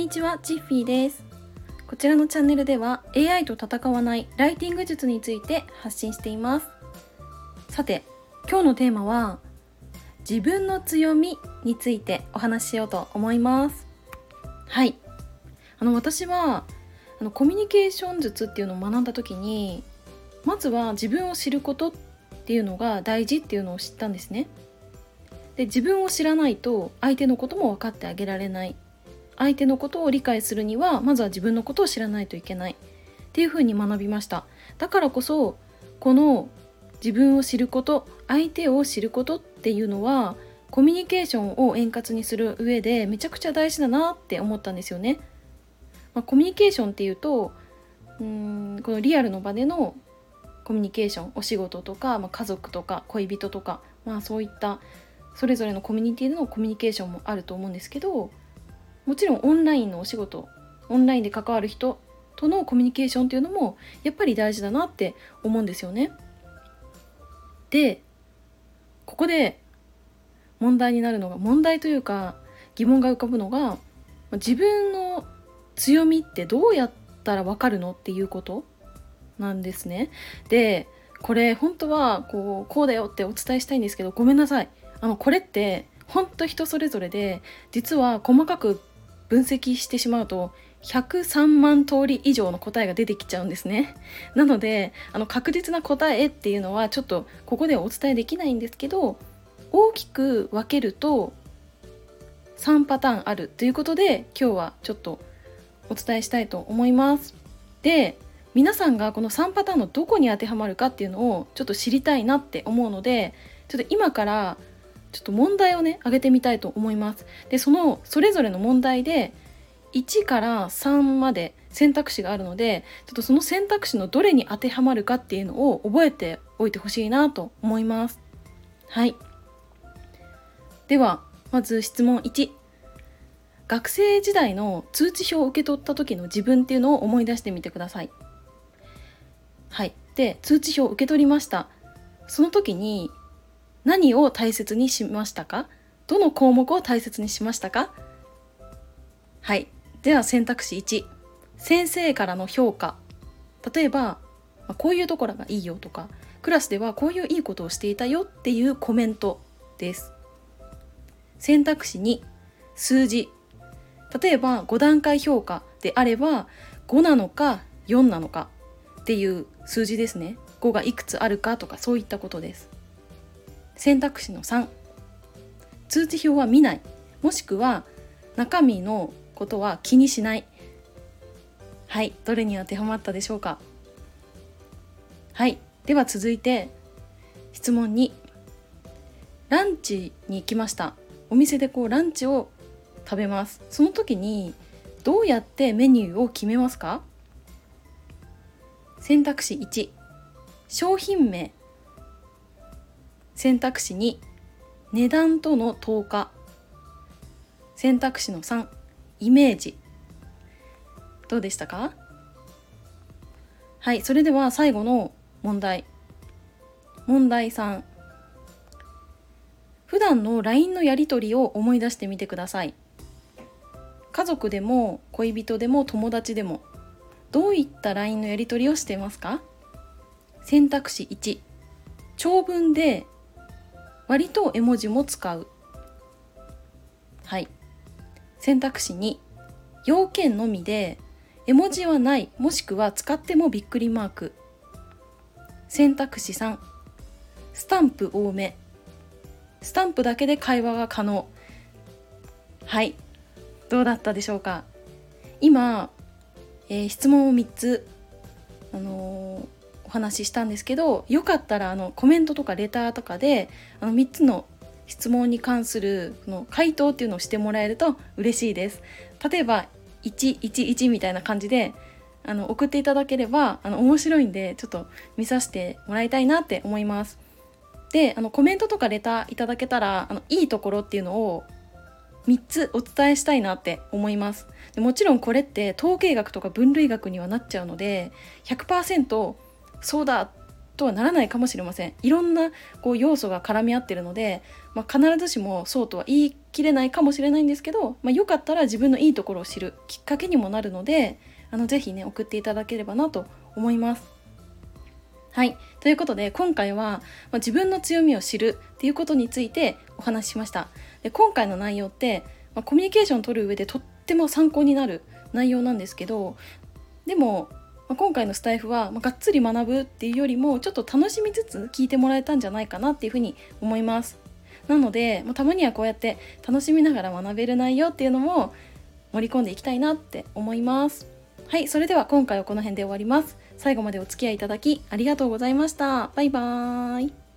にちは、チッフィーです。こちらのチャンネルでは AI と戦わないライティング術について発信しています。さて、今日のテーマは自分の強みについてお話ししようと思います。はい。あの私はあのコミュニケーション術っていうのを学んだ時にまずは自分を知ることっていうのが大事っていうのを知ったんですね。で自分を知らないと相手のことも分かってあげられない相手のことを理解するにはまずは自分のことを知らないといけないっていうふうに学びました。だからこそこの自分を知ること相手を知ることっていうのはコミュニケーションを円滑にする上でめちゃくちゃ大事だなって思ったんですよね、まあ、コミュニケーションっていうとうんこのリアルの場でのコミュニケーションお仕事とか、まあ、家族とか恋人とか、まあ、そういったそれぞれのコミュニティでのコミュニケーションもあると思うんですけどもちろんオンラインのお仕事オンラインで関わる人とのコミュニケーションっていうのもやっぱり大事だなって思うんですよね。でここで問題になるのが問題というか疑問が浮かぶのが自分の強みってどうやったらわかるのっていうことなんですね。でこれ本当はこうこうだよってお伝えしたいんですけどごめんなさいあのこれって本当人それぞれで実は細かく分析してしまうと103万通り以上の答えが出てきちゃうんですね。なのであの確実な答えっていうのはちょっとここではお伝えできないんですけど大きく分けると3パターンあるということで今日はちょっとお伝えしたいと思います。で皆さんがこの3パターンのどこに当てはまるかっていうのをちょっと知りたいなって思うのでちょっと今からちょっと問題をね挙げてみたいと思います。でそのそれぞれの問題で1から3まで選択肢があるのでちょっとその選択肢のどれに当てはまるかっていうのを覚えておいてほしいなと思います。はい。ではまず質問1学生時代の通知表を受け取った時の自分っていうのを思い出してみてください。はい。で通知表を受け取りました。その時に何を大切にしましたか？どの項目を大切にしましたか？はい。では選択肢1先生からの評価。例えばこういうところがいいよとか。クラスではこういういいことをしていたよっていうコメントです。選択肢2数字。例えば5段階評価であれば5なのか4なのかっていう数字ですね。5がいくつあるかとかそういったことです。選択肢の3通知表は見ない。もしくは中身のことは気にしない。はい。どれに当てはまったでしょうか。はい。では続いて質問2ランチに行きました。お店でこうランチを食べます。その時にどうやってメニューを決めますか？選択肢1商品名。選択肢2値段との等価。選択肢の3イメージ。どうでしたか？はいそれでは最後の問題。問題3普段の LINE のやり取りを思い出してみてください。家族でも恋人でも友達でもどういった LINE のやり取りをしていますか？選択肢1長文で割と絵文字も使う。はい。選択肢2要件のみで絵文字はないもしくは使ってもびっくりマーク。選択肢3スタンプ多め。スタンプだけで会話が可能。はい。どうだったでしょうか？今、えー、質問を3つ、あのー、お話ししたんですけどよかったらあのコメントとかレターとかであの3つの質問に関するの回答っていうのをしてもらえると嬉しいです。例えば111みたいな感じであの送っていただければあの面白いんでちょっと見させてもらいたいなって思います。であのコメントとかレターいただけたらあのいいところっていうのを3つお伝えしたいなって思います。でもちろんこれって統計学とか分類学にはなっちゃうので100%そうだとはならないかもしれませんいろんなこう要素が絡み合ってるので、まあ、必ずしもそうとは言い切れないかもしれないんですけど、まあ、よかったら自分のいいところを知るきっかけにもなるのであのぜひね送っていただければなと思います。はいということで今回は、まあ、自分の強みを知るっていうことについてお話ししました。で今回の内容って、ま、コミュニケーションを取る上でとっても参考になる内容なんですけどでもまあ、今回のスタイフは、まあ、がっつり学ぶっていうよりもちょっと楽しみつつ聞いてもらえたんじゃないかなっていうふうに思います。なので、まあ、たまにはこうやって楽しみながら学べる内容っていうのも盛り込んでいきたいなって思います。はいそれでは今回はこの辺で終わります。最後までお付き合いいただきありがとうございました。バイバーイ。